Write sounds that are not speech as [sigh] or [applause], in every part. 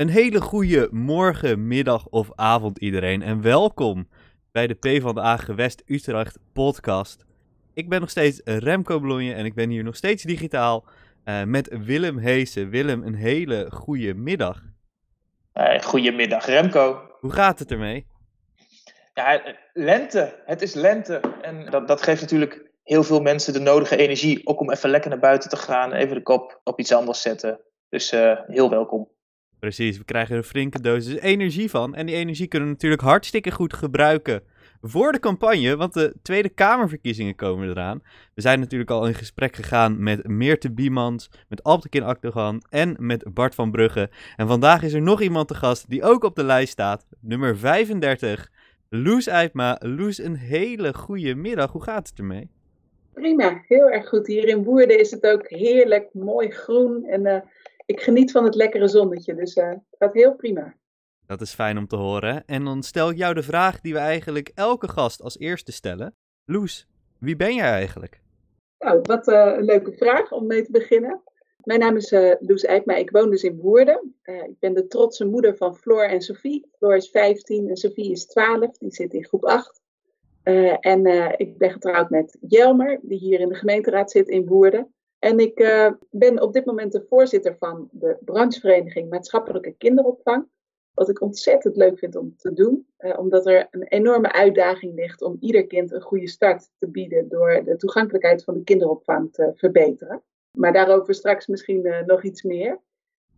Een hele goede morgen, middag of avond iedereen en welkom bij de P van de A Gewest Utrecht podcast. Ik ben nog steeds Remco Blonje en ik ben hier nog steeds digitaal uh, met Willem Heesen. Willem, een hele goede middag. Uh, goedemiddag Remco. Hoe gaat het ermee? Ja, lente. Het is lente en dat, dat geeft natuurlijk heel veel mensen de nodige energie ook om even lekker naar buiten te gaan, even de kop op iets anders zetten. Dus uh, heel welkom. Precies, we krijgen er een flinke dosis energie van. En die energie kunnen we natuurlijk hartstikke goed gebruiken voor de campagne, want de Tweede Kamerverkiezingen komen eraan. We zijn natuurlijk al in gesprek gegaan met Meerte Biemans, met Alptekin Akdogan en met Bart van Brugge. En vandaag is er nog iemand te gast die ook op de lijst staat, nummer 35, Loes Eipma. Loes, een hele goede middag. Hoe gaat het ermee? Prima, heel erg goed. Hier in Woerden is het ook heerlijk, mooi groen en... Uh ik geniet van het lekkere zonnetje, dus uh, het gaat heel prima. Dat is fijn om te horen. En dan stel ik jou de vraag die we eigenlijk elke gast als eerste stellen. Loes, wie ben jij eigenlijk? Nou, wat uh, een leuke vraag om mee te beginnen. Mijn naam is uh, Loes Eikma, ik woon dus in Woerden. ik ben de trotse moeder van Floor en Sophie. Floor is 15 en Sophie is 12, die zit in groep 8. en ik ben getrouwd met Jelmer, die hier in de gemeenteraad zit in Woerden. En ik uh, ben op dit moment de voorzitter van de branchevereniging Maatschappelijke Kinderopvang. Wat ik ontzettend leuk vind om te doen, uh, omdat er een enorme uitdaging ligt om ieder kind een goede start te bieden door de toegankelijkheid van de kinderopvang te verbeteren. Maar daarover straks misschien uh, nog iets meer.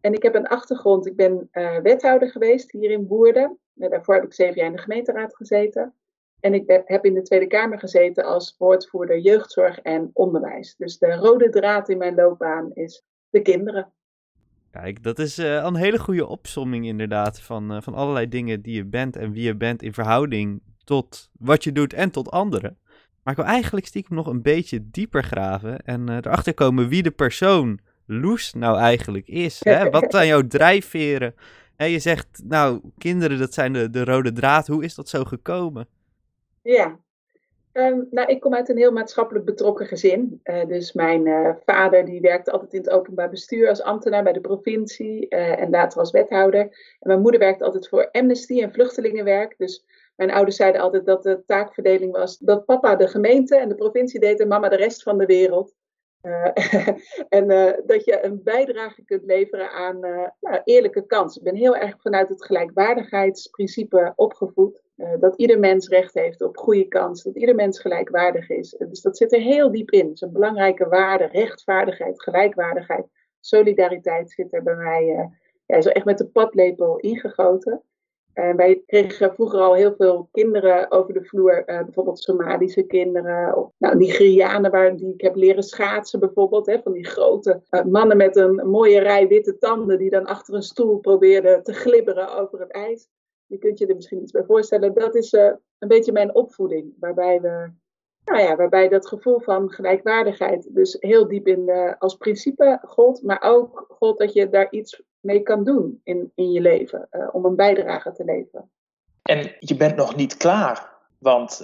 En ik heb een achtergrond, ik ben wethouder geweest hier in Woerden. daarvoor heb ik zeven jaar in de gemeenteraad gezeten. En ik heb in de Tweede Kamer gezeten als woordvoerder jeugdzorg en onderwijs. Dus de rode draad in mijn loopbaan is de kinderen. Kijk, dat is uh, een hele goede opsomming inderdaad van, uh, van allerlei dingen die je bent en wie je bent in verhouding tot wat je doet en tot anderen. Maar ik wil eigenlijk stiekem nog een beetje dieper graven en uh, erachter komen wie de persoon Loes nou eigenlijk is. Hè? [laughs] Wat zijn jouw drijfveren? En je zegt, nou, kinderen, dat zijn de, de rode draad. Hoe is dat zo gekomen? Ja, um, nou, ik kom uit een heel maatschappelijk betrokken gezin. Uh, dus mijn uh, vader die werkte altijd in het openbaar bestuur als ambtenaar bij de provincie uh, en later als wethouder. En mijn moeder werkte altijd voor Amnesty en vluchtelingenwerk. Dus mijn ouders zeiden altijd dat de taakverdeling was dat papa de gemeente en de provincie deed en mama de rest van de wereld. [laughs] en dat je een bijdrage kunt leveren aan nou, eerlijke kansen. Ik ben heel erg vanuit het gelijkwaardigheidsprincipe opgevoed. Uh, dat ieder mens recht heeft op goede kans, dat ieder mens gelijkwaardig is. Uh, dus dat zit er heel diep in. Het is een belangrijke waarde, rechtvaardigheid, gelijkwaardigheid, solidariteit zit er bij mij uh, ja, zo echt met de padlepel ingegoten. wij kregen vroeger al heel veel kinderen over de vloer, bijvoorbeeld Somalische kinderen, of nou, Nigerianen waar, die ik heb leren schaatsen bijvoorbeeld, hè, van die grote mannen met een mooie rij witte tanden die dan achter een stoel probeerden te glibberen over het ijs je kunt je er misschien iets bij voorstellen. Dat is uh, een beetje mijn opvoeding, waarbij we, nou ja, waarbij dat gevoel van gelijkwaardigheid dus heel diep in de, als principe gold, maar ook gold dat je daar iets mee kan doen in, in je leven, uh, om een bijdrage te leveren. En je bent nog niet klaar, want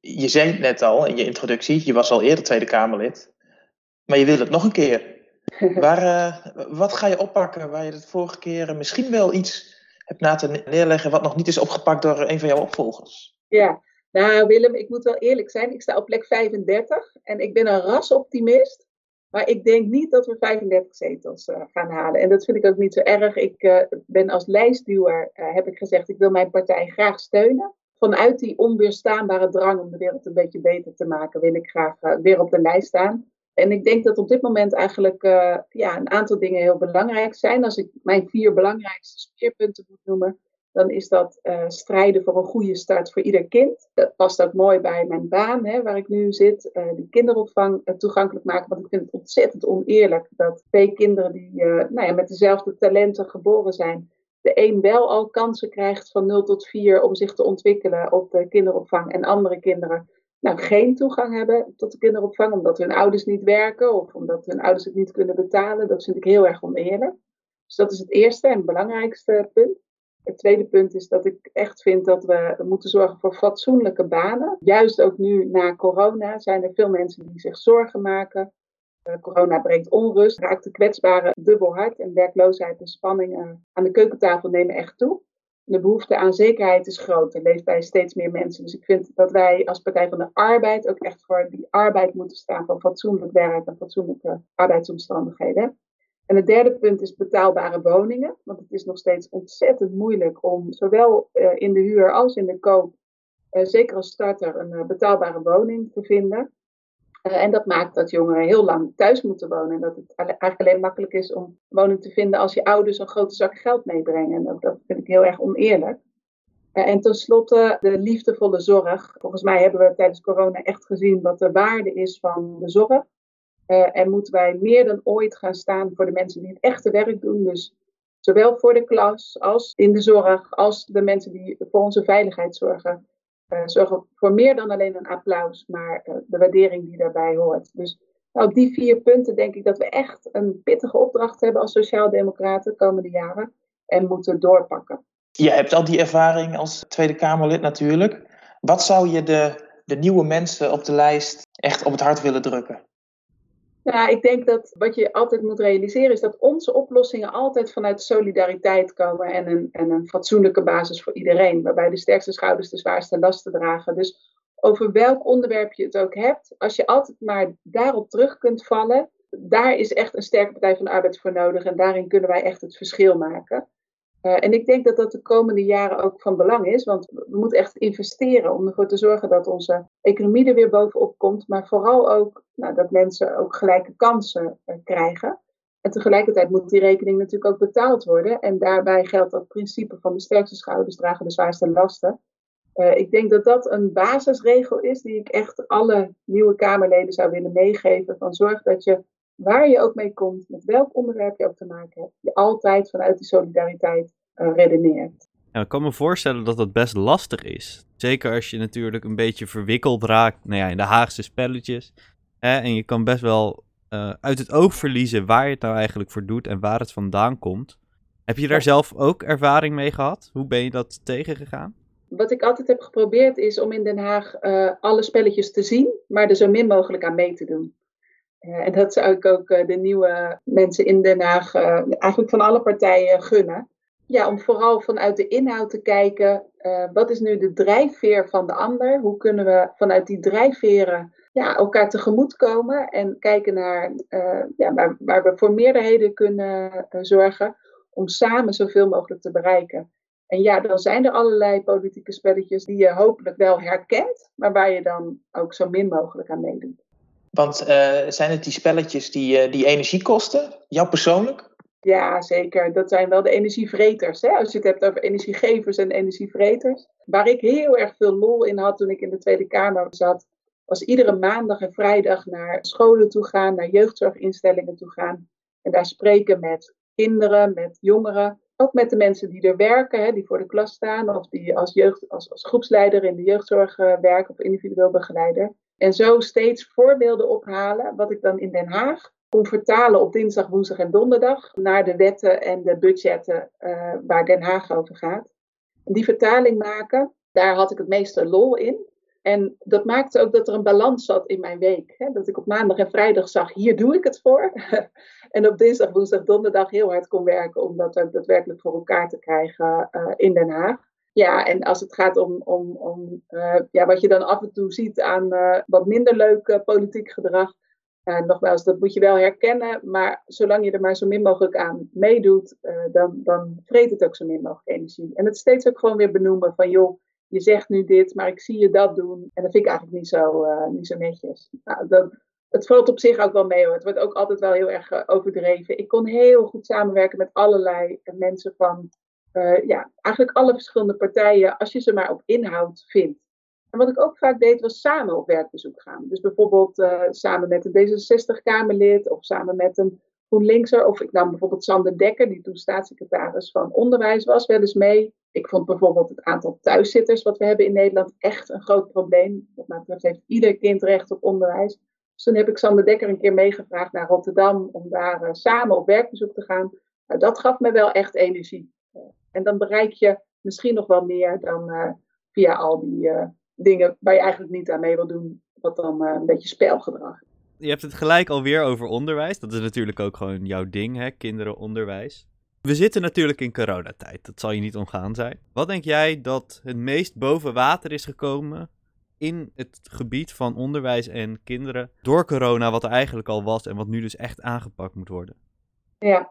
je zei het net al in je introductie, je was al eerder Tweede Kamerlid, maar je wil het nog een keer. [laughs] Waar, wat ga je oppakken waar je het vorige keer misschien wel iets hebt na te neerleggen wat nog niet is opgepakt door een van jouw opvolgers? Ja, nou Willem, ik moet wel eerlijk zijn. Ik sta op plek 35 en ik ben een rasoptimist. Maar ik denk niet dat we 35 zetels uh, gaan halen. En dat vind ik ook niet zo erg. Ik uh, ben als lijstduwer, uh, heb ik gezegd, ik wil mijn partij graag steunen. Vanuit die onweerstaanbare drang om de wereld een beetje beter te maken, wil ik graag weer op de lijst staan. En ik denk dat op dit moment eigenlijk uh, ja, een aantal dingen heel belangrijk zijn. Als ik mijn vier belangrijkste speerpunten moet noemen, dan is dat uh, strijden voor een goede start voor ieder kind. Dat past ook mooi bij mijn baan, hè, waar ik nu zit. Uh, die kinderopvang toegankelijk maken. Want ik vind het ontzettend oneerlijk dat twee kinderen die nou ja, met dezelfde talenten geboren zijn, de een wel al kansen krijgt van 0 tot 4 om zich te ontwikkelen op de kinderopvang en andere kinderen nou, geen toegang hebben tot de kinderopvang omdat hun ouders niet werken of omdat hun ouders het niet kunnen betalen. Dat vind ik heel erg oneerlijk. Dus dat is het eerste en belangrijkste punt. Het tweede punt is dat ik echt vind dat we moeten zorgen voor fatsoenlijke banen. Juist ook nu na corona zijn er veel mensen die zich zorgen maken corona brengt onrust, raakt de kwetsbaren dubbel hard en werkloosheid en spanningen aan de keukentafel nemen echt toe. De behoefte aan zekerheid is groot en leeft bij steeds meer mensen. Dus ik vind dat wij als Partij van de Arbeid ook echt voor die arbeid moeten staan van fatsoenlijk werk en fatsoenlijke arbeidsomstandigheden. En het derde punt is betaalbare woningen. Want het is nog steeds ontzettend moeilijk om zowel uh, in de huur als in de koop, uh, zeker als starter, een uh, betaalbare woning te vinden. En dat maakt dat jongeren heel lang thuis moeten wonen. En dat het eigenlijk alleen makkelijk is om woning te vinden als je ouders een grote zak geld meebrengen. En dat, dat vind ik heel erg oneerlijk. en tenslotte de liefdevolle zorg. Volgens mij hebben we tijdens corona echt gezien wat de waarde is van de zorg. Uh, en moeten wij meer dan ooit gaan staan voor de mensen die het echte werk doen. Dus zowel voor de klas als in de zorg, als de mensen die voor onze veiligheid zorgen. Uh, zorgen voor meer dan alleen een applaus, maar uh, de waardering die daarbij hoort. Dus nou, op die vier punten denk ik dat we echt een pittige opdracht hebben als Sociaaldemocraten de komende jaren en moeten doorpakken. Je hebt al die ervaring als Tweede Kamerlid natuurlijk. Wat zou je de, de nieuwe mensen op de lijst echt op het hart willen drukken? Nou, ik denk dat wat je altijd moet realiseren is dat onze oplossingen altijd vanuit solidariteit komen en een, en een fatsoenlijke basis voor iedereen, waarbij de sterkste schouders de zwaarste lasten dragen. Dus over welk onderwerp je het ook hebt, als je altijd maar daarop terug kunt vallen, daar is echt een sterke Partij van de Arbeid voor nodig en daarin kunnen wij echt het verschil maken. Uh, en ik denk dat dat de komende jaren ook van belang is, want we moeten echt investeren om ervoor te zorgen dat onze economie er weer bovenop komt, maar vooral ook nou, dat mensen ook gelijke kansen uh, krijgen. En tegelijkertijd moet die rekening natuurlijk ook betaald worden. En daarbij geldt dat principe van de sterkste schouders dragen de zwaarste lasten. Uh, ik denk dat dat een basisregel is die ik echt alle nieuwe Kamerleden zou willen meegeven. Van zorg dat je waar je ook mee komt, met welk onderwerp je ook te maken hebt, je altijd vanuit die solidariteit uh, redeneert. Ja, ik kan me voorstellen dat dat best lastig is. Zeker als je natuurlijk een beetje verwikkeld raakt nou ja, in de Haagse spelletjes. Hè, en je kan best wel uh, uit het oog verliezen waar je het nou eigenlijk voor doet en waar het vandaan komt. Heb je daar zelf ook ervaring mee gehad? Hoe ben je dat tegengegaan? Wat ik altijd heb geprobeerd is om in Den Haag uh, alle spelletjes te zien, maar er zo min mogelijk aan mee te doen. Uh, en dat zou ik ook uh, de nieuwe mensen in Den Haag, eigenlijk van alle partijen, gunnen. Ja, om vooral vanuit de inhoud te kijken, wat is nu de drijfveer van de ander? Hoe kunnen we vanuit die drijfveren ja, elkaar tegemoet komen en kijken naar ja, waar, waar, we voor meerderheden kunnen zorgen om samen zoveel mogelijk te bereiken. En ja, dan zijn er allerlei politieke spelletjes die je hopelijk wel herkent, maar waar je dan ook zo min mogelijk aan meedoet. Want uh, zijn het die spelletjes die, uh, die energie kosten? Jou persoonlijk? Ja, zeker. Dat zijn wel de energievreters. Hè? Als je het hebt over energiegevers en energievreters. Waar ik heel erg veel lol in had toen ik in de Tweede Kamer zat, was iedere maandag en vrijdag naar scholen toe gaan, naar jeugdzorginstellingen toe gaan. En daar spreken met kinderen, met jongeren ook met de mensen die er werken, hè, die voor de klas staan, of die als, jeugd, als, als groepsleider in de jeugdzorg uh, werken of individueel begeleider. En zo steeds voorbeelden ophalen, wat ik dan in Den Haag kon vertalen op dinsdag, woensdag en donderdag naar de wetten en de budgetten uh, waar Den Haag over gaat. Die vertaling maken, daar had ik het meeste lol in. En dat maakte ook dat er een balans zat in mijn week. Hè? Dat ik op maandag en vrijdag zag, hier doe ik het voor. [laughs] en op dinsdag, woensdag, donderdag heel hard kon werken om dat ook daadwerkelijk voor elkaar te krijgen uh, in Den Haag. Ja, en als het gaat om, om, om uh, ja, wat je dan af en toe ziet aan uh, wat minder leuk politiek gedrag. nogmaals, dat moet je wel herkennen. Maar zolang je er maar zo min mogelijk aan meedoet, dan, dan vreet het ook zo min mogelijk energie. En het steeds ook gewoon weer benoemen van joh je zegt nu dit, maar ik zie je dat doen. En dat vind ik eigenlijk niet zo, niet zo netjes. Nou, dat, het valt op zich ook wel mee hoor. Het wordt ook altijd wel heel erg overdreven. Ik kon heel goed samenwerken met allerlei mensen van, uh, ja, eigenlijk alle verschillende partijen, als je ze maar op inhoud vindt. En wat ik ook vaak deed, was samen op werkbezoek gaan. Dus bijvoorbeeld samen met een D66-Kamerlid of samen met een GroenLinkser. Of ik nam bijvoorbeeld Sander Dekker, die toen staatssecretaris van Onderwijs was, wel eens mee. Ik vond bijvoorbeeld het aantal thuiszitters wat we hebben in Nederland echt een groot probleem. Wat mij betreft heeft ieder kind recht op onderwijs. Dus toen heb ik Sander Dekker een keer meegevraagd naar Rotterdam om daar uh, samen op werkbezoek te gaan. Nou, dat gaf me wel echt energie. En dan bereik je misschien nog wel meer dan uh, via al die dingen waar je eigenlijk niet aan mee wil doen, wat dan een beetje spelgedrag Je hebt het gelijk alweer over onderwijs. Dat is natuurlijk ook gewoon jouw ding, hè? Kinderenonderwijs. We zitten natuurlijk in coronatijd. Dat zal je niet omgaan zijn. Wat denk jij dat het meest boven water is gekomen in het gebied van onderwijs en kinderen door corona, wat er eigenlijk al was en wat nu dus echt aangepakt moet worden? Ja,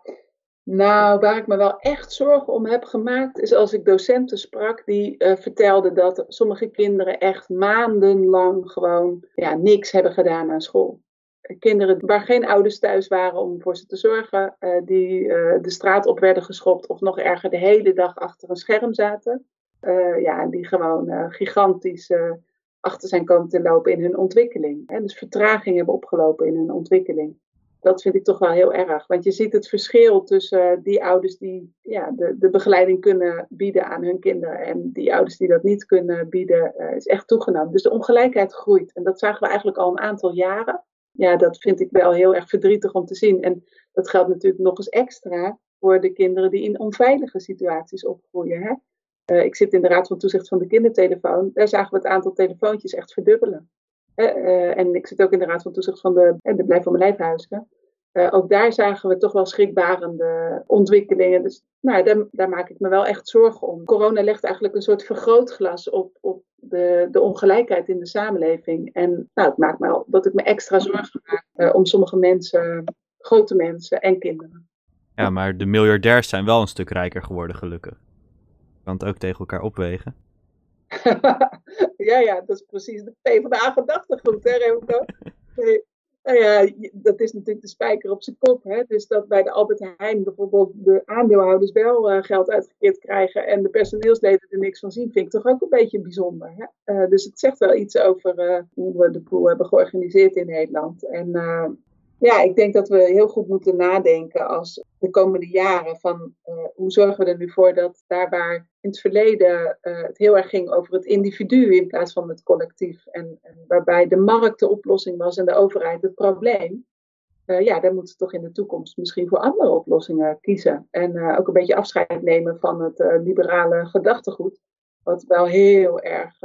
nou, waar ik me wel echt zorgen om heb gemaakt, is als ik docenten sprak die uh, vertelden dat sommige kinderen echt maandenlang gewoon ja, niks hebben gedaan aan school. Kinderen waar geen ouders thuis waren om voor ze te zorgen, uh, die uh, de straat op werden geschopt of nog erger de hele dag achter een scherm zaten. ja, die gewoon gigantisch achter zijn komen te lopen in hun ontwikkeling. Hè? Dus vertraging hebben opgelopen in hun ontwikkeling dat vind ik toch wel heel erg. Want je ziet het verschil tussen eh, die ouders die ja, de, de begeleiding kunnen bieden aan hun kinderen en die ouders die dat niet kunnen bieden, uh, is echt toegenomen. Dus de ongelijkheid groeit. En dat zagen we eigenlijk al een aantal jaren. Ja, dat vind ik wel heel erg verdrietig om te zien. En dat geldt natuurlijk nog eens extra voor de kinderen die in onveilige situaties opgroeien. Hè? Uh, ik zit in de Raad van Toezicht van de Kindertelefoon. Daar zagen we het aantal telefoontjes echt verdubbelen. Uh, en ik zit ook in de Raad van Toezicht van de, de Blijf van mijn Lijfhuizen. Uh, ook daar zagen we toch wel schrikbarende ontwikkelingen. Dus nou, daar, daar, maak ik me wel echt zorgen om. Corona legt eigenlijk een soort vergrootglas op, op de, de ongelijkheid in de samenleving. En nou, het maakt me wel dat ik me extra zorgen maak uh, om sommige mensen, grote mensen en kinderen. Ja, maar de miljardairs zijn wel een stuk rijker geworden, gelukkig. Je kan het ook tegen elkaar opwegen. [laughs] ja, ja, dat is precies de PvdA-gedachtegoed, hè Remco? [laughs] Nee. Nou ja, dat is natuurlijk de spijker op zijn kop. Hè? Dus dat bij de Albert Heijn bijvoorbeeld de aandeelhouders wel uh, geld uitgekeerd krijgen en de personeelsleden er niks van zien, vind ik toch ook een beetje bijzonder. Hè? Uh, dus het zegt wel iets over uh, hoe we de boel hebben georganiseerd in Nederland. En ja, ik denk dat we heel goed moeten nadenken als de komende jaren van uh, hoe zorgen we er nu voor dat daar waar in het verleden uh, het heel erg ging over het individu in plaats van het collectief en, en waarbij de markt de oplossing was en de overheid het probleem, uh, ja, daar moeten we toch in de toekomst misschien voor andere oplossingen kiezen. En ook een beetje afscheid nemen van het liberale gedachtegoed, wat wel heel erg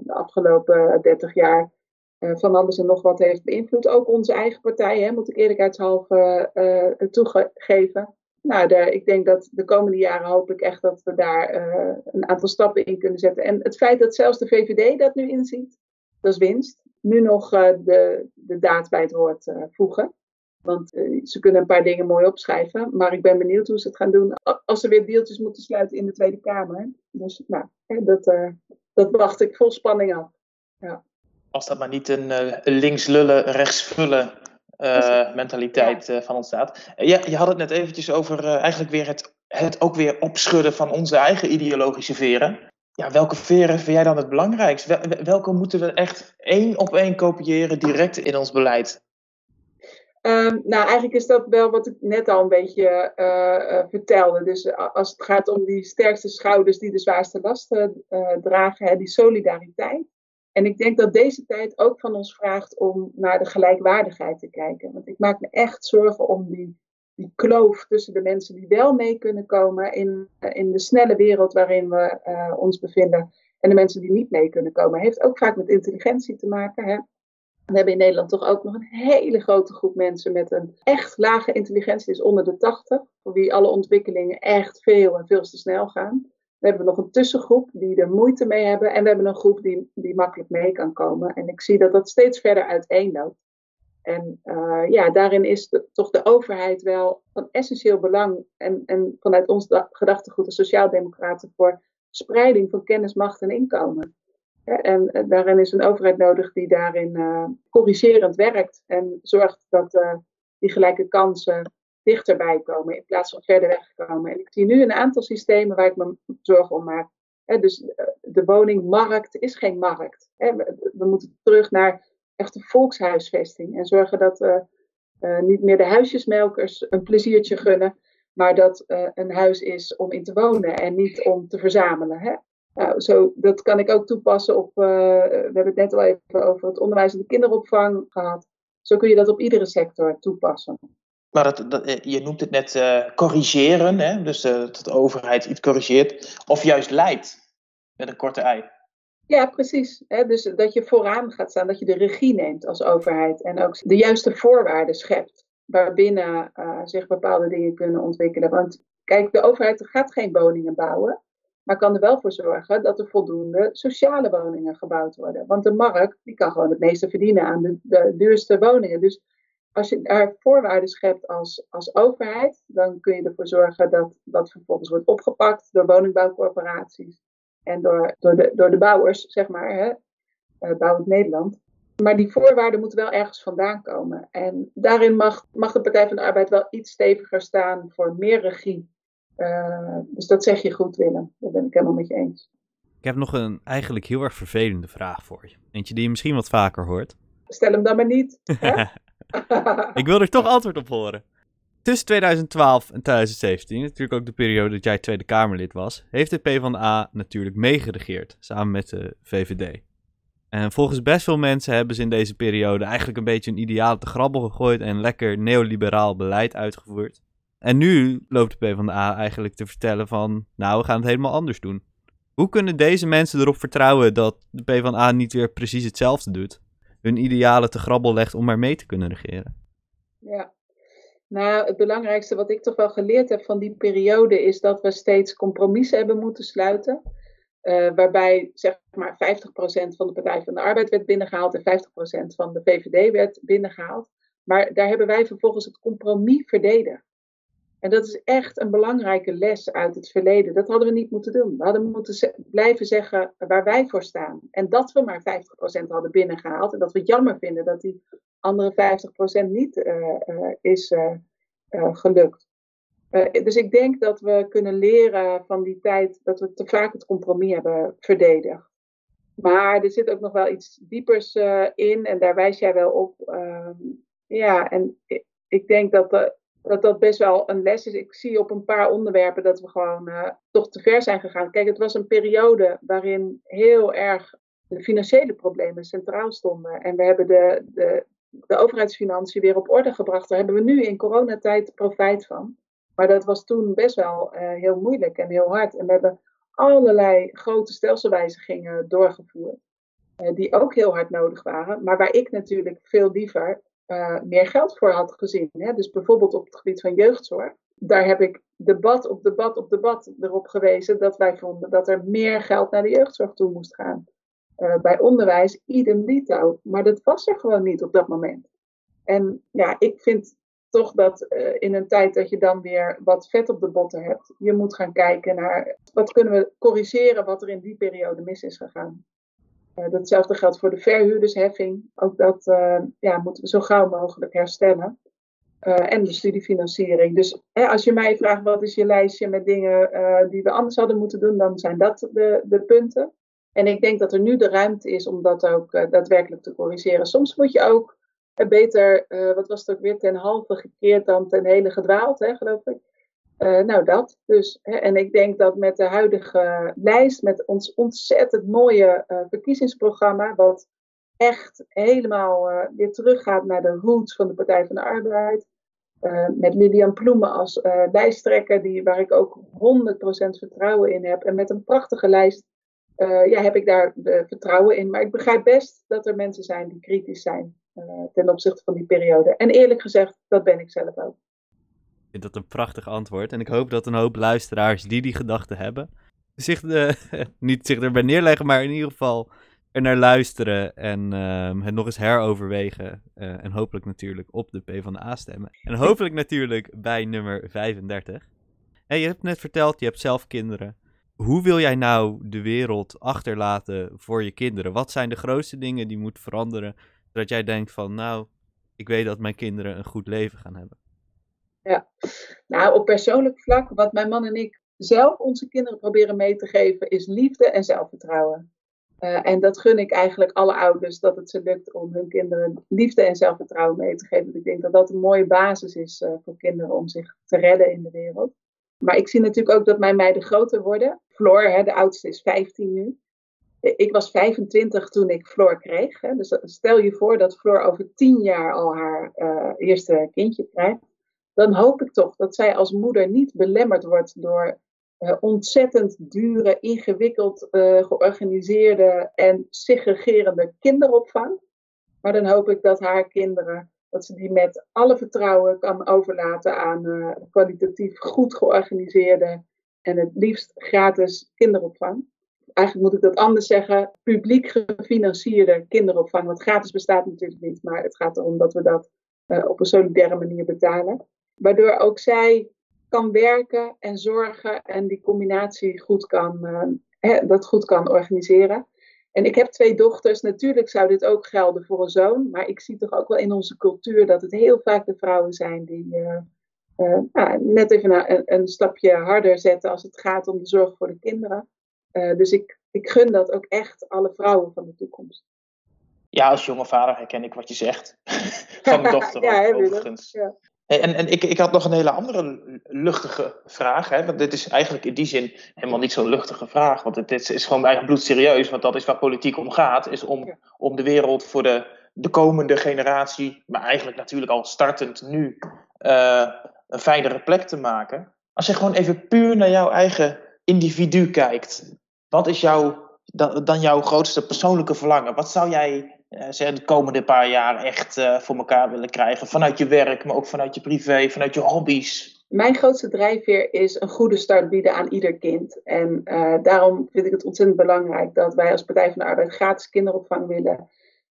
de afgelopen 30 jaar van alles en nog wat heeft beïnvloed. Ook onze eigen partij, hè, moet ik eerlijkheidshalve uh, toegeven. Nou, ik denk dat de komende jaren hoop ik echt dat we daar een aantal stappen in kunnen zetten. En het feit dat zelfs de VVD dat nu inziet, dat is winst. Nu nog de, de daad bij het woord voegen. Want ze kunnen een paar dingen mooi opschrijven. Maar ik ben benieuwd hoe ze het gaan doen als ze weer deeltjes moeten sluiten in de Tweede Kamer. Dus nou, dat, dat wacht ik vol spanning af. Ja als dat maar niet een uh, links lullen, rechts vullen uh, mentaliteit uh, van ontstaat. Ja, je had het net eventjes over eigenlijk weer het, het ook weer opschudden van onze eigen ideologische veren. Ja, welke veren vind jij dan het belangrijkst? Wel, welke moeten we echt één op één kopiëren direct in ons beleid? Um, nou, eigenlijk is dat wel wat ik net al een beetje vertelde. Dus als het gaat om die sterkste schouders die de zwaarste lasten dragen, hè, die solidariteit. En ik denk dat deze tijd ook van ons vraagt om naar de gelijkwaardigheid te kijken. Want ik maak me echt zorgen om die, die kloof tussen de mensen die wel mee kunnen komen in, in de snelle wereld waarin we uh, ons bevinden. En de mensen die niet mee kunnen komen. Heeft ook vaak met intelligentie te maken. Hè? We hebben in Nederland toch ook nog een hele grote groep mensen met een echt lage intelligentie, dus onder de 80, voor wie alle ontwikkelingen echt veel en veel te snel gaan. We hebben nog een tussengroep die er moeite mee hebben. En we hebben een groep die, die makkelijk mee kan komen. En ik zie dat dat steeds verder uiteenloopt. En uh, ja, daarin is toch de overheid wel van essentieel belang. En, en vanuit ons gedachtegoed, de Sociaaldemocraten, voor spreiding van kennis, macht en inkomen. En, en daarin is een overheid nodig die daarin uh, corrigerend werkt. En zorgt dat die gelijke kansen dichterbij komen in plaats van verder wegkomen. En ik zie nu een aantal systemen waar ik me zorgen om maak. dus eh, de woningmarkt is geen markt. we, moeten terug naar echte volkshuisvesting en zorgen dat we uh, niet meer de huisjesmelkers een pleziertje gunnen, maar dat een huis is om in te wonen en niet om te verzamelen. Nou, zo, dat kan ik ook toepassen op, we hebben het net al even over het onderwijs en de kinderopvang gehad. Zo kun je dat op iedere sector toepassen. Dat, eh, je noemt het net uh, corrigeren, hè? dus uh, dat de overheid iets corrigeert, of juist leidt met een korte ei. Ja, precies. dus dat je vooraan gaat staan, dat je de regie neemt als overheid en ook de juiste voorwaarden schept waarbinnen zich bepaalde dingen kunnen ontwikkelen. Want kijk, de overheid gaat geen woningen bouwen, maar kan er wel voor zorgen dat er voldoende sociale woningen gebouwd worden. Want de markt die kan gewoon het meeste verdienen aan de, de duurste woningen. Dus als je daar voorwaarden schept als, als overheid, dan kun je ervoor zorgen dat dat vervolgens wordt opgepakt door woningbouwcorporaties en door, door, de, door de bouwers, zeg maar, hè, uh, Bouwend Nederland. Maar die voorwaarden moeten wel ergens vandaan komen. En daarin mag, mag de Partij van de Arbeid wel iets steviger staan voor meer regie. Uh, dus dat zeg je goed, Willem. Dat ben ik helemaal met je eens. Ik heb nog een eigenlijk heel erg vervelende vraag voor je. Eentje die je misschien wat vaker hoort. Stel hem dan maar niet. [laughs] ik wil er toch antwoord op horen. Tussen 2012 en 2017, natuurlijk ook de periode dat jij Tweede Kamerlid was, heeft de PvdA natuurlijk meegeregeerd, samen met de VVD. En volgens best veel mensen hebben ze in deze periode eigenlijk een beetje een ideale te grabbel gegooid en lekker neoliberaal beleid uitgevoerd. En nu loopt de PvdA eigenlijk te vertellen van, nou, we gaan het helemaal anders doen. Hoe kunnen deze mensen erop vertrouwen dat de PvdA niet weer precies hetzelfde doet? Hun idealen te grabbel legt om maar mee te kunnen regeren? Ja, nou, het belangrijkste wat ik toch wel geleerd heb van die periode is dat we steeds compromissen hebben moeten sluiten. Uh, waarbij zeg maar 50% van de Partij van de Arbeid werd binnengehaald en 50% van de VVD werd binnengehaald. Maar daar hebben wij vervolgens het compromis verdedigd. En dat is echt een belangrijke les uit het verleden. Dat hadden we niet moeten doen. We hadden moeten blijven zeggen waar wij voor staan. En dat we maar 50% hadden binnengehaald. En dat we het jammer vinden dat die andere 50% niet uh, uh, is uh, gelukt. dus ik denk dat we kunnen leren van die tijd dat we te vaak het compromis hebben verdedigd. Maar er zit ook nog wel iets diepers in en daar wijs jij wel op. Ehm, ja, en ik, denk dat dat dat best wel een les is. Ik zie op een paar onderwerpen dat we gewoon uh, toch te ver zijn gegaan. Kijk, het was een periode waarin heel erg de financiële problemen centraal stonden. En we hebben de, de, de overheidsfinanciën weer op orde gebracht. Daar hebben we nu in coronatijd profijt van. Maar dat was toen best wel uh, heel moeilijk en heel hard. En we hebben allerlei grote stelselwijzigingen doorgevoerd. Uh, die ook heel hard nodig waren. Maar waar ik natuurlijk veel liever uh, meer geld voor had gezien. Hè? Dus bijvoorbeeld op het gebied van jeugdzorg. Daar heb ik debat op debat op debat erop gewezen dat wij vonden dat er meer geld naar de jeugdzorg toe moest gaan. Uh, bij onderwijs idem dito. Maar dat was er gewoon niet op dat moment. En ja, ik vind toch dat uh, in een tijd dat je dan weer wat vet op de botten hebt, je moet gaan kijken naar wat kunnen we corrigeren wat er in die periode mis is gegaan. Uh, datzelfde geldt voor de verhuurdersheffing. Ook dat uh, ja, moeten we zo gauw mogelijk herstellen. Uh, en de studiefinanciering. Dus hè, als je mij vraagt wat is je lijstje met dingen die we anders hadden moeten doen, dan zijn dat de, de punten. En ik denk dat er nu de ruimte is om dat ook daadwerkelijk te corrigeren. Soms moet je ook beter, wat was het ook weer, ten halve gekeerd dan ten hele gedwaald, hè, geloof ik. Uh, nou, dat dus. Hè. En ik denk dat met de huidige lijst, met ons ontzettend mooie uh, verkiezingsprogramma, wat echt helemaal uh, weer teruggaat naar de roots van de Partij van de Arbeid. met Lilian Ploemen als lijsttrekker, die, waar ik ook 100% vertrouwen in heb. En met een prachtige lijst ja, heb ik daar vertrouwen in. Maar ik begrijp best dat er mensen zijn die kritisch zijn ten opzichte van die periode. En eerlijk gezegd, dat ben ik zelf ook vind dat een prachtig antwoord. En ik hoop dat een hoop luisteraars die die gedachten hebben, zich de, [laughs] niet zich erbij neerleggen, maar in ieder geval er naar luisteren en uh, het nog eens heroverwegen. Uh, en hopelijk natuurlijk op de PvdA stemmen. En hopelijk natuurlijk bij nummer 35. Hey, je hebt net verteld, je hebt zelf kinderen. Hoe wil jij nou de wereld achterlaten voor je kinderen? Wat zijn de grootste dingen die moeten veranderen, zodat jij denkt van, nou, ik weet dat mijn kinderen een goed leven gaan hebben? Ja, nou op persoonlijk vlak, wat mijn man en ik zelf onze kinderen proberen mee te geven, is liefde en zelfvertrouwen. Uh, en dat gun ik eigenlijk alle ouders, dat het ze lukt om hun kinderen liefde en zelfvertrouwen mee te geven. Ik denk dat dat een mooie basis is uh, voor kinderen om zich te redden in de wereld. Maar ik zie natuurlijk ook dat mijn meiden groter worden. Floor, hè, de oudste, is 15 nu. Ik was 25 toen ik Floor kreeg. Hè. Dus stel je voor dat Floor over 10 jaar al haar eerste kindje krijgt dan hoop ik toch dat zij als moeder niet belemmerd wordt door ontzettend dure, ingewikkeld georganiseerde en segregerende kinderopvang. Maar dan hoop ik dat haar kinderen, dat ze die met alle vertrouwen kan overlaten aan kwalitatief goed georganiseerde en het liefst gratis kinderopvang eigenlijk moet ik dat anders zeggen, publiek gefinancierde kinderopvang. Want gratis bestaat natuurlijk niet, maar het gaat erom dat we dat op een solidaire manier betalen. Waardoor ook zij kan werken en zorgen en die combinatie goed kan, uh, dat goed kan organiseren. En ik heb twee dochters. Natuurlijk zou dit ook gelden voor een zoon. Maar ik zie toch ook wel in onze cultuur dat het heel vaak de vrouwen zijn die uh, nou, net even een, een, stapje harder zetten als het gaat om de zorg voor de kinderen. Uh, dus ik, ik gun dat ook echt alle vrouwen van de toekomst. Ja, als jonge vader herken ik wat je zegt. [laughs] van mijn dochter [laughs] ja, overigens. Ja. En, en ik, ik had nog een hele andere luchtige vraag. Hè? Want dit is eigenlijk in die zin helemaal niet zo'n luchtige vraag. Want het, is, is gewoon eigenlijk bloedserieus. Want dat is waar politiek om gaat. Is om, om de wereld voor de, de komende generatie, maar eigenlijk natuurlijk al startend nu, uh, een fijnere plek te maken. Als je gewoon even puur naar jouw eigen individu kijkt, wat is jouw, dan, dan jouw grootste persoonlijke verlangen? Wat zou jij uh, de komende paar jaar echt uh, voor elkaar willen krijgen? Vanuit je werk, maar ook vanuit je privé, vanuit je hobby's? Mijn grootste drijfveer is een goede start bieden aan ieder kind. En uh, daarom vind ik het ontzettend belangrijk dat wij als Partij van de Arbeid gratis kinderopvang willen.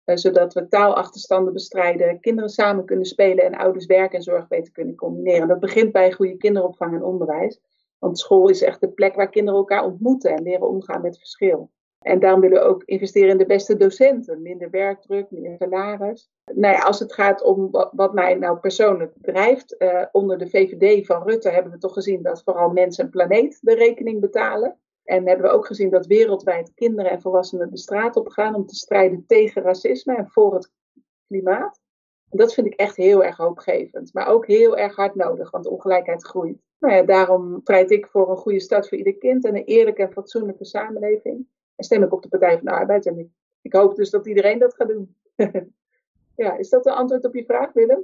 zodat we taalachterstanden bestrijden, kinderen samen kunnen spelen en ouders werk en zorg beter kunnen combineren. Dat begint bij goede kinderopvang en onderwijs. Want school is echt de plek waar kinderen elkaar ontmoeten en leren omgaan met verschil. En daarom willen we ook investeren in de beste docenten. Minder werkdruk, meer salaris. Nou ja, als het gaat om wat, mij nou persoonlijk drijft. Uh, onder de VVD van Rutte hebben we toch gezien dat vooral mensen en planeet de rekening betalen. En hebben we ook gezien dat wereldwijd kinderen en volwassenen de straat op gaan om te strijden tegen racisme en voor het klimaat. Dat vind ik echt heel erg hoopgevend. Maar ook heel erg hard nodig, want ongelijkheid groeit. Nou ja, daarom strijd ik voor een goede start voor ieder kind en een eerlijke en fatsoenlijke samenleving. En stem ik op de Partij van de Arbeid. En ik, ik hoop dus dat iedereen dat gaat doen. [laughs] ja, is dat de antwoord op je vraag, Willem?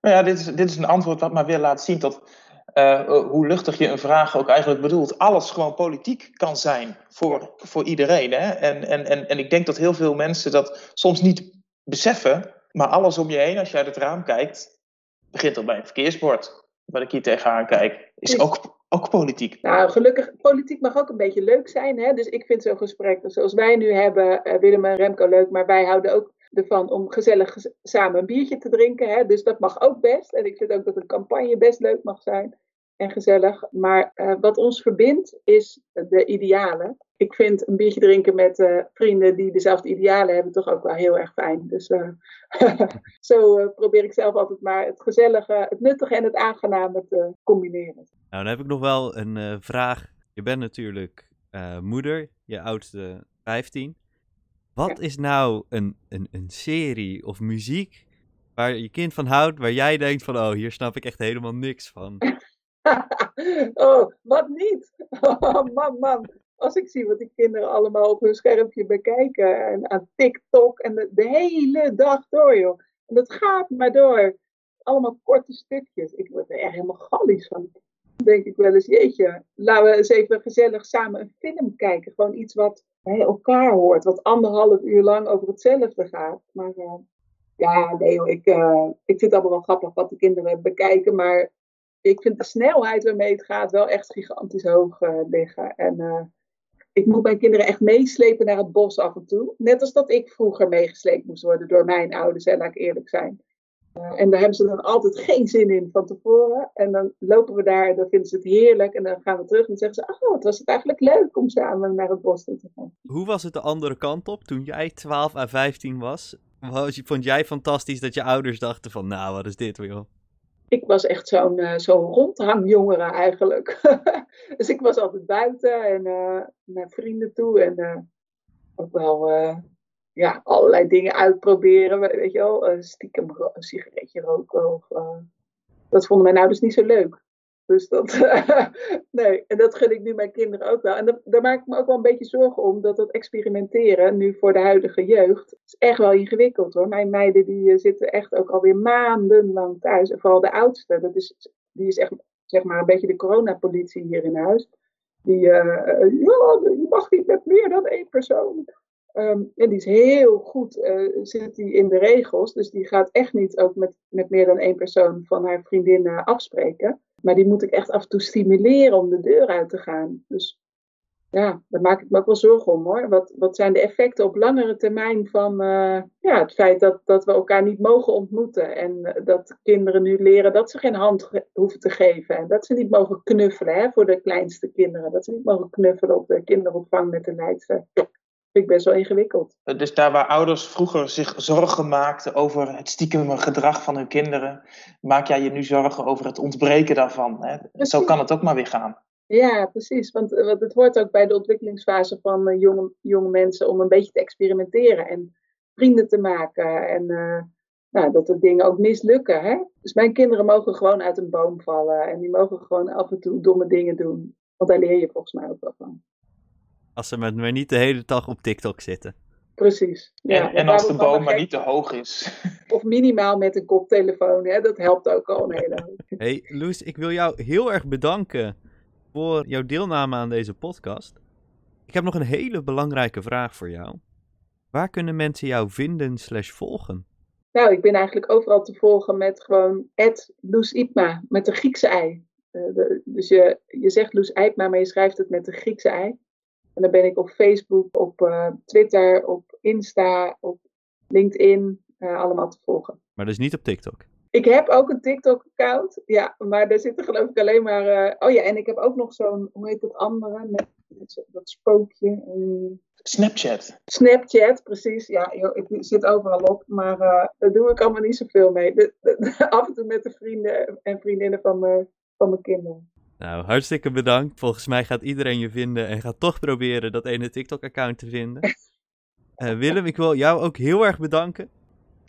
Nou ja, dit is, dit is een antwoord wat maar weer laat zien dat uh, hoe luchtig je een vraag ook eigenlijk bedoelt, alles gewoon politiek kan zijn voor, voor iedereen. Hè? En, en, en, en ik denk dat heel veel mensen dat soms niet beseffen, maar alles om je heen, als je uit het raam kijkt, begint al bij een verkeersbord wat ik hier tegenaan kijk, is ook, ook politiek. Nou, gelukkig, politiek mag ook een beetje leuk zijn. Hè? Dus ik vind zo'n gesprek zoals wij nu hebben, uh, Willem en Remco, leuk. Maar wij houden ook ervan om gezellig samen een biertje te drinken. Hè? Dus dat mag ook best. En ik vind ook dat een campagne best leuk mag zijn en gezellig. Maar uh, wat ons verbindt is de idealen. Ik vind een biertje drinken met uh, vrienden die dezelfde idealen hebben toch ook wel heel erg fijn. Dus uh, [laughs] zo probeer ik zelf altijd maar het gezellige, het nuttige en het aangename te combineren. Nou, dan heb ik nog wel een vraag. Je bent natuurlijk moeder, je oudste 15. Wat is nou een, een, een serie of muziek waar je kind van houdt, waar jij denkt van, oh, hier snap ik echt helemaal niks van? [laughs] oh, wat niet? [laughs] Oh, man, man. Als ik zie wat die kinderen allemaal op hun schermpje bekijken. En aan TikTok. En de, hele dag door, joh. En dat gaat maar door. Allemaal korte stukjes. Ik word er echt helemaal gallisch van. Denk ik wel eens, jeetje, laten we eens even gezellig samen een film kijken. Gewoon iets wat bij elkaar hoort. Wat anderhalf uur lang over hetzelfde gaat. Maar uh, ja, nee hoor, ik, uh, ik vind het allemaal wel grappig wat de kinderen bekijken. Maar ik vind de snelheid waarmee het gaat wel echt gigantisch hoog uh, liggen. En ik moet mijn kinderen echt meeslepen naar het bos af en toe. Net als dat ik vroeger meegesleept moest worden door mijn ouders, en laat ik eerlijk zijn. Uh, en daar hebben ze dan altijd geen zin in van tevoren. En dan lopen we daar en dan vinden ze het heerlijk. En dan gaan we terug en zeggen ze: Oh, wat was het eigenlijk leuk om samen naar het bos te gaan. Hoe was het de andere kant op toen jij 12 à 15 was? Vond jij fantastisch dat je ouders dachten: van, Nou, wat is dit, joh? Ik was echt zo'n zo'n rondhangjongere eigenlijk. [laughs] dus ik was altijd buiten en uh, naar vrienden toe en uh, ook wel ja, allerlei dingen uitproberen. Weet je wel, stiekem een sigaretje roken. Of, dat vonden mijn ouders niet zo leuk. Dus dat, [laughs] nee, en dat gun ik nu mijn kinderen ook wel. En daar maak ik me ook wel een beetje zorgen om, dat dat experimenteren, nu voor de huidige jeugd, is echt wel ingewikkeld hoor. Mijn meiden die eh, zitten echt ook alweer maandenlang thuis. En vooral de oudste, dat is, die is echt zeg maar een beetje de coronapolitie hier in huis. Die, ja, je mag niet met meer dan één persoon. Ehm, en die is heel goed, zit die in de regels. Dus die gaat echt niet ook met, met meer dan één persoon van haar vriendin afspreken. Maar die moet ik echt af en toe stimuleren om de deur uit te gaan. Dus ja, daar maak ik me ook wel zorgen om hoor. Wat, wat zijn de effecten op langere termijn van uh, ja, het feit dat, dat we elkaar niet mogen ontmoeten. En uh, dat kinderen nu leren dat ze geen hand hoeven te geven. En dat ze niet mogen knuffelen hè, voor de kleinste kinderen. Dat ze niet mogen knuffelen op de kinderopvang met de leidster vind ik best wel ingewikkeld. Dus daar waar ouders vroeger zich zorgen maakten over het stiekem gedrag van hun kinderen, maak jij je nu zorgen over het ontbreken daarvan. Hè? Zo kan het ook maar weer gaan. Ja, precies. Want, eh, want het hoort ook bij de ontwikkelingsfase van uh, jonge, jonge mensen om een beetje te experimenteren en vrienden te maken. En uh, nou, dat de dingen ook mislukken. Hè? Dus mijn kinderen mogen gewoon uit een boom vallen en die mogen gewoon af en toe domme dingen doen. Want daar leer je volgens mij ook wel van. Als ze met mij niet de hele dag op TikTok zitten. Precies. Ja, en, en als de boom maar niet te hoog is. [laughs] Of minimaal met een koptelefoon, hè? dat helpt ook al een [laughs] hele hoop. Hey Loes, ik wil jou heel erg bedanken voor jouw deelname aan deze podcast. Ik heb nog een hele belangrijke vraag voor jou. Waar kunnen mensen jou vinden slash volgen? Nou, ik ben eigenlijk overal te volgen met gewoon Loes Ipma, met de Griekse ei. Uh, dus je, je zegt Loes Ipma, maar je schrijft het met de Griekse ei. En dan ben ik op Facebook, op uh, Twitter, op Insta, op LinkedIn, uh, allemaal te volgen. Maar dus niet op TikTok? Ik heb ook een TikTok-account, ja, maar daar zitten geloof ik alleen maar... Uh, oh ja, en ik heb ook nog zo'n, hoe heet dat andere, met, met dat spookje. Snapchat. Snapchat, precies. Ja, joh, ik zit overal op, maar daar doe ik allemaal niet zoveel mee. De, de, [laughs] af en toe met de vrienden en vriendinnen van, me, van mijn kinderen. Nou, hartstikke bedankt. Volgens mij gaat iedereen je vinden en gaat toch proberen dat ene TikTok-account te vinden. Uh, [laughs] Willem, ik wil jou ook heel erg bedanken.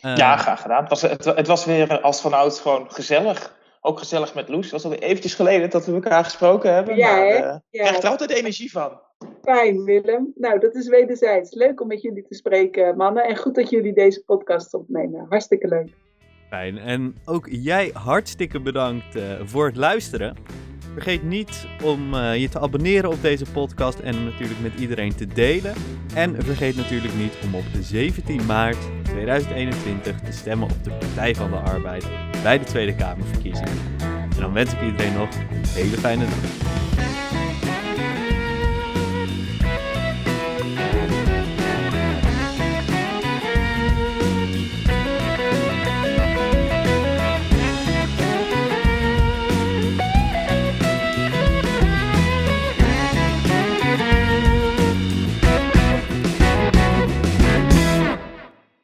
Uh, ja, graag gedaan. Het was, het, het was weer als vanouds gewoon gezellig. Ook gezellig met Loes. Het was alweer eventjes geleden dat we elkaar gesproken hebben. Ja, maar, uh, ja. Je krijgt er altijd energie van. Fijn, Willem. Nou, dat is wederzijds. Leuk om met jullie te spreken, mannen. En goed dat jullie deze podcast opnemen. Hartstikke leuk. Fijn. En ook jij hartstikke bedankt voor het luisteren. Vergeet niet om uh, je te abonneren op deze podcast en natuurlijk met iedereen te delen. En vergeet natuurlijk niet om op 17 maart 2021 te stemmen op de Partij van de Arbeid bij de Tweede Kamerverkiezingen. En dan wens ik iedereen nog een hele fijne dag.